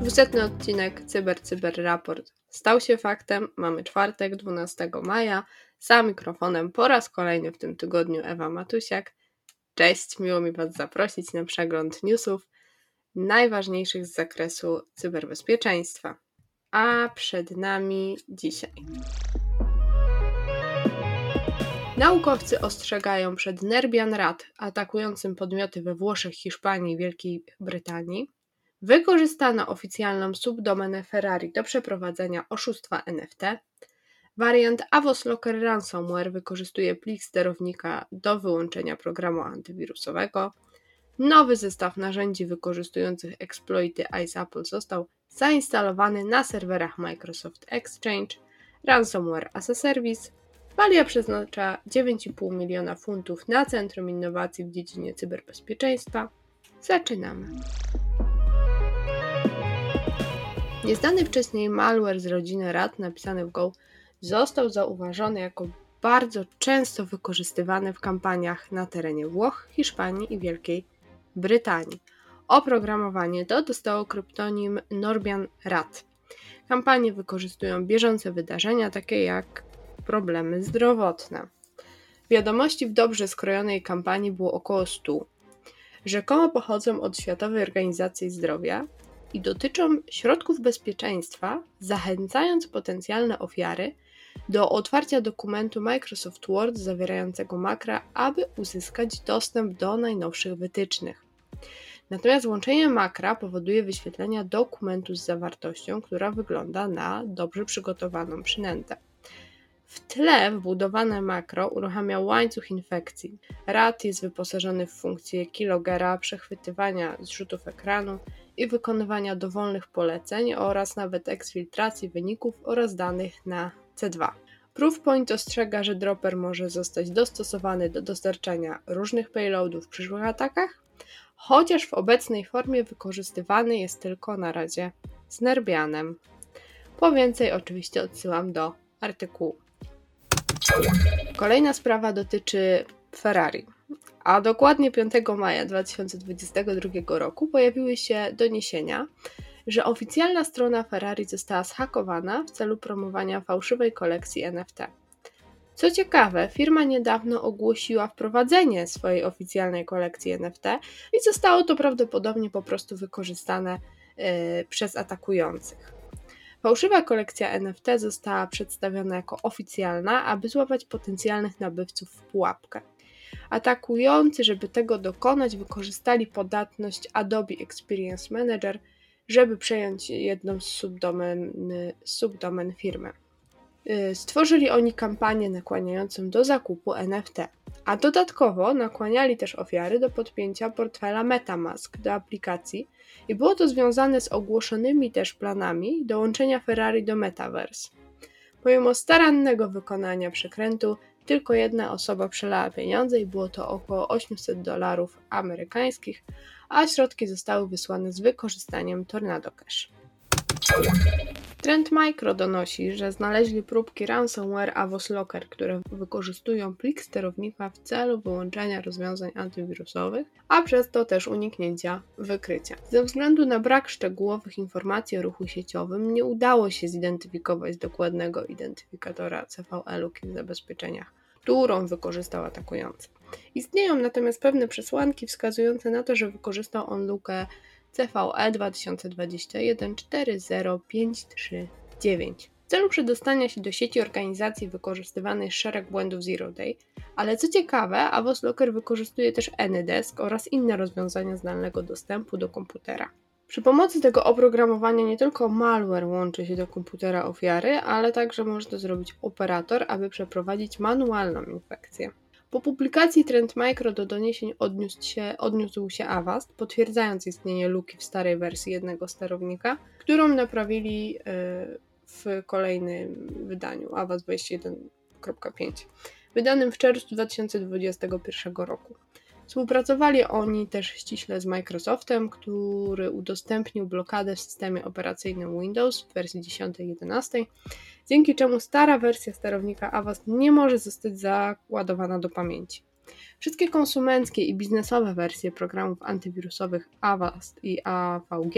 Dwusetny odcinek Cyber Cyber Raport stał się faktem. Mamy czwartek, 12 maja. Za mikrofonem po raz kolejny w tym tygodniu Ewa Matusiak. Cześć, miło mi Was zaprosić na przegląd newsów najważniejszych z zakresu cyberbezpieczeństwa. A przed nami dzisiaj. Naukowcy ostrzegają przed Nerbian Rat atakującym podmioty we Włoszech, Hiszpanii i Wielkiej Brytanii. Wykorzystano oficjalną subdomenę Ferrari do przeprowadzenia oszustwa NFT. Wariant Avos Locker Ransomware wykorzystuje plik sterownika do wyłączenia programu antywirusowego. Nowy zestaw narzędzi wykorzystujących exploity Ice Apple został zainstalowany na serwerach Microsoft Exchange. Ransomware as a Service. Walia przeznacza 9,5 miliona funtów na Centrum Innowacji w dziedzinie cyberbezpieczeństwa. Zaczynamy. Nieznany wcześniej malware z rodziny RAT napisany w Go został zauważony jako bardzo często wykorzystywany w kampaniach na terenie Włoch, Hiszpanii i Wielkiej Brytanii. Oprogramowanie to dostało kryptonim Norbian Rat. Kampanie wykorzystują bieżące wydarzenia, takie jak problemy zdrowotne. Wiadomości w dobrze skrojonej kampanii było około 100. Rzekomo pochodzą od Światowej Organizacji Zdrowia i dotyczą środków bezpieczeństwa, zachęcając potencjalne ofiary do otwarcia dokumentu Microsoft Word zawierającego makra, aby uzyskać dostęp do najnowszych wytycznych. Natomiast łączenie makra powoduje wyświetlenie dokumentu z zawartością, która wygląda na dobrze przygotowaną przynętę. W tle wbudowane makro uruchamia łańcuch infekcji. RAT jest wyposażony w funkcję keylogera, przechwytywania zrzutów ekranu i wykonywania dowolnych poleceń oraz nawet eksfiltracji wyników oraz danych na C2. Proofpoint ostrzega, że dropper może zostać dostosowany do dostarczania różnych payloadów w przyszłych atakach, chociaż w obecnej formie wykorzystywany jest tylko na razie z Nerbianem. Po więcej oczywiście odsyłam do artykułu. Kolejna sprawa dotyczy Ferrari. A dokładnie 5 maja 2022 roku pojawiły się doniesienia, że oficjalna strona Ferrari została zhakowana w celu promowania fałszywej kolekcji NFT. Co ciekawe, firma niedawno ogłosiła wprowadzenie swojej oficjalnej kolekcji NFT i zostało to prawdopodobnie po prostu wykorzystane yy, przez atakujących. Fałszywa kolekcja NFT została przedstawiona jako oficjalna, aby złapać potencjalnych nabywców w pułapkę. Atakujący, żeby tego dokonać, wykorzystali podatność Adobe Experience Manager, żeby przejąć jedną z subdomen, subdomen firmy. Y, stworzyli oni kampanię nakłaniającą do zakupu NFT, a dodatkowo nakłaniali też ofiary do podpięcia portfela MetaMask do aplikacji i było to związane z ogłoszonymi też planami dołączenia Ferrari do Metaverse. Pomimo starannego wykonania przekrętu, tylko jedna osoba przelała pieniądze i było to około 800 dolarów amerykańskich, a środki zostały wysłane z wykorzystaniem Tornado Cash. Trend Micro donosi, że znaleźli próbki ransomware Avos Locker, które wykorzystują plik sterownika w celu wyłączenia rozwiązań antywirusowych, a przez to też uniknięcia wykrycia. Ze względu na brak szczegółowych informacji o ruchu sieciowym nie udało się zidentyfikować dokładnego identyfikatora CVE luki w zabezpieczeniach, którą wykorzystał atakujący. Istnieją natomiast pewne przesłanki wskazujące na to, że wykorzystał on lukę CVE 2021 40539. W celu przedostania się do sieci organizacji wykorzystywany jest szereg błędów Zero Day, ale co ciekawe, Avos Locker wykorzystuje też AnyDesk oraz inne rozwiązania zdalnego dostępu do komputera. Przy pomocy tego oprogramowania nie tylko malware łączy się do komputera ofiary, ale także może to zrobić operator, aby przeprowadzić manualną infekcję. Po publikacji Trend Micro do doniesień odniósł się, odniósł się Avast, potwierdzając istnienie luki w starej wersji jednego sterownika, którą naprawili e, w kolejnym wydaniu Avast 21.5, wydanym w czerwcu 2021 roku. Współpracowali oni też ściśle z Microsoftem, który udostępnił blokadę w systemie operacyjnym Windows w wersji 10.11, dzięki czemu stara wersja sterownika Avast nie może zostać załadowana do pamięci. Wszystkie konsumenckie i biznesowe wersje programów antywirusowych Avast i AVG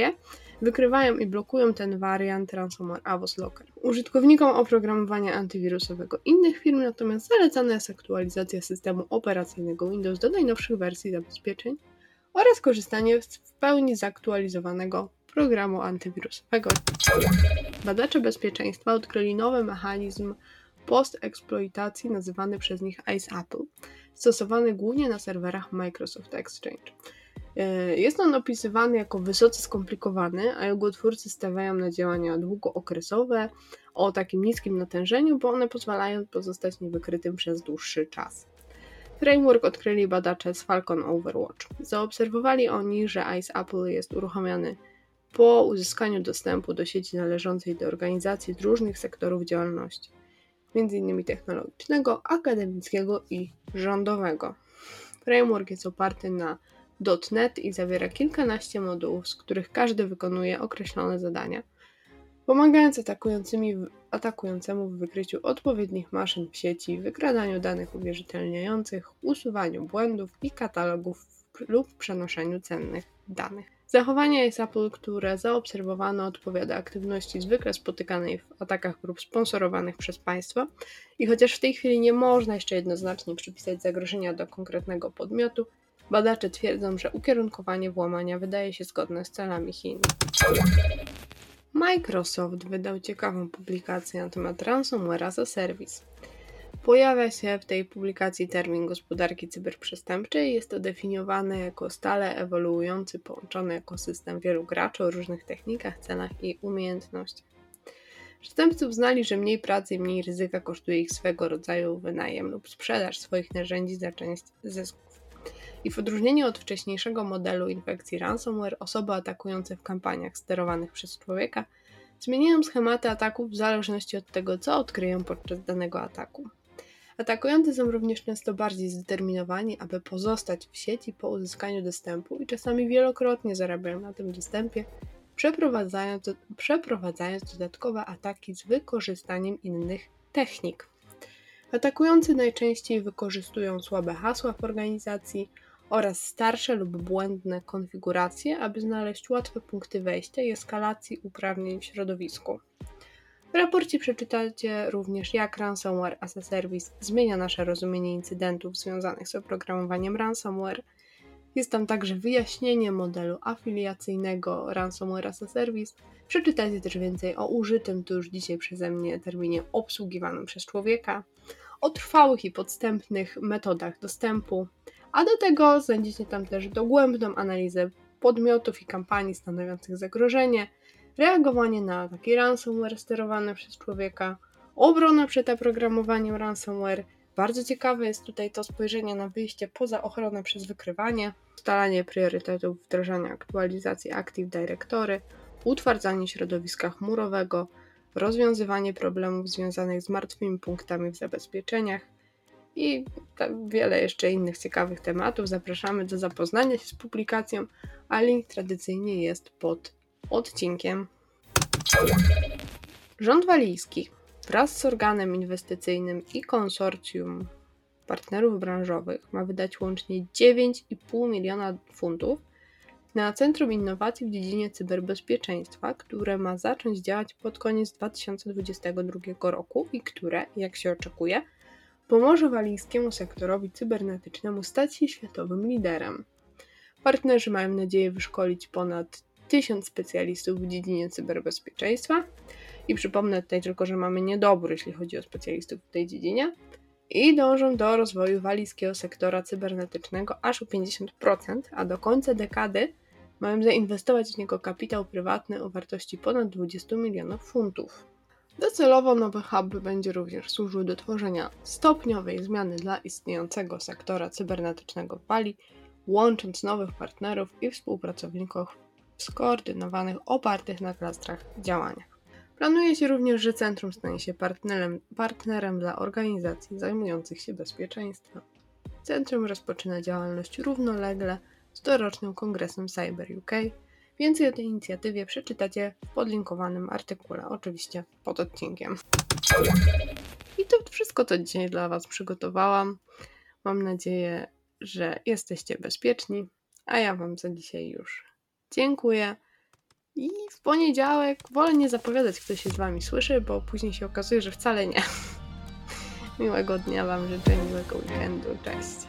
wykrywają i blokują ten wariant ransomware Avast Locker. Użytkownikom oprogramowania antywirusowego innych firm natomiast zalecana jest aktualizacja systemu operacyjnego Windows do najnowszych wersji zabezpieczeń oraz korzystanie z w pełni zaktualizowanego programu antywirusowego. Badacze bezpieczeństwa odkryli nowy mechanizm post-eksploitacji nazywany przez nich Ice Apple, stosowany głównie na serwerach Microsoft Exchange. E, jest on opisywany jako wysoce skomplikowany, a jego twórcy stawiają na działania długookresowe o takim niskim natężeniu, bo one pozwalają pozostać niewykrytym przez dłuższy czas. Framework odkryli badacze z Falcon Overwatch. Zaobserwowali oni, że Ice Apple jest uruchamiany po uzyskaniu dostępu do sieci należącej do organizacji z różnych sektorów działalności, m.in. technologicznego, akademickiego i rządowego. Framework jest oparty na .NET i zawiera kilkanaście modułów, z których każdy wykonuje określone zadania, pomagając atakującemu w wykryciu odpowiednich maszyn w sieci, wykradaniu danych uwierzytelniających, usuwaniu błędów i katalogów lub przenoszeniu cennych danych. Zachowanie Apple, które zaobserwowano, odpowiada aktywności zwykle spotykanej w atakach grup sponsorowanych przez państwo i chociaż w tej chwili nie można jeszcze jednoznacznie przypisać zagrożenia do konkretnego podmiotu, Badacze twierdzą, że ukierunkowanie włamania wydaje się zgodne z celami Chin. Microsoft wydał ciekawą publikację na temat ransomware as a service. Pojawia się w tej publikacji termin gospodarki cyberprzestępczej. Jest to definiowane jako stale ewoluujący, połączony ekosystem wielu graczy o różnych technikach, celach i umiejętnościach. Przestępcy uznali, że mniej pracy i mniej ryzyka kosztuje ich swego rodzaju wynajem lub sprzedaż swoich narzędzi za część zysku. I w odróżnieniu od wcześniejszego modelu infekcji ransomware, osoby atakujące w kampaniach sterowanych przez człowieka zmieniają schematy ataków w zależności od tego, co odkryją podczas danego ataku. Atakujący są również często bardziej zdeterminowani, aby pozostać w sieci po uzyskaniu dostępu i czasami wielokrotnie zarabiają na tym dostępie, przeprowadzając, przeprowadzając dodatkowe ataki z wykorzystaniem innych technik. Atakujący najczęściej wykorzystują słabe hasła w organizacji, oraz starsze lub błędne konfiguracje, aby znaleźć łatwe punkty wejścia i eskalacji uprawnień w środowisku. W raporcie przeczytacie również, jak Ransomware as a Service zmienia nasze rozumienie incydentów związanych z oprogramowaniem ransomware. Jest tam także wyjaśnienie modelu afiliacyjnego Ransomware as a Service. Przeczytajcie też więcej o użytym tu już dzisiaj przeze mnie terminie obsługiwanym przez człowieka, o trwałych i podstępnych metodach dostępu, a do tego znajdziecie tam też dogłębną analizę podmiotów i kampanii stanowiących zagrożenie, reagowanie na ataki ransomware sterowane przez człowieka, obrona przed oprogramowaniem ransomware. Bardzo ciekawe jest tutaj to spojrzenie na wyjście poza ochronę przez wykrywanie, ustalanie priorytetów wdrażania aktualizacji Active Directory, utwardzanie środowiska chmurowego, rozwiązywanie problemów związanych z martwymi punktami w zabezpieczeniach, i tak wiele jeszcze innych ciekawych tematów. Zapraszamy do zapoznania się z publikacją, a link tradycyjnie jest pod odcinkiem. Rząd walijski wraz z organem inwestycyjnym i konsorcjum partnerów branżowych ma wydać łącznie 9,5 miliona funtów na Centrum Innowacji w dziedzinie cyberbezpieczeństwa, które ma zacząć działać pod koniec 2022 roku i które, jak się oczekuje, pomoże walijskiemu sektorowi cybernetycznemu stać się światowym liderem. Partnerzy mają nadzieję wyszkolić ponad 1000 specjalistów w dziedzinie cyberbezpieczeństwa. I przypomnę tutaj tylko, że mamy niedobór, jeśli chodzi o specjalistów w tej dziedzinie. I dążą do rozwoju walijskiego sektora cybernetycznego aż o 50%, a do końca dekady mają zainwestować w niego kapitał prywatny o wartości ponad 20 milionów funtów. Docelowo nowy hub będzie również służył do tworzenia stopniowej zmiany dla istniejącego sektora cybernetycznego w Bali, łącząc nowych partnerów i współpracowników skoordynowanych, opartych na klastrach działaniach. Planuje się również, że centrum stanie się partnerem, partnerem dla organizacji zajmujących się bezpieczeństwem. centrum rozpoczyna działalność równolegle z dorocznym kongresem Cyber UK. Więcej o tej inicjatywie przeczytacie w podlinkowanym artykule, oczywiście pod odcinkiem. I to wszystko, co dzisiaj dla Was przygotowałam. Mam nadzieję, że jesteście bezpieczni, a ja Wam za dzisiaj już dziękuję. I w poniedziałek wolę nie zapowiadać, kto się z Wami słyszy, bo później się okazuje, że wcale nie. Miłego dnia Wam życzę, miłego weekendu. Cześć.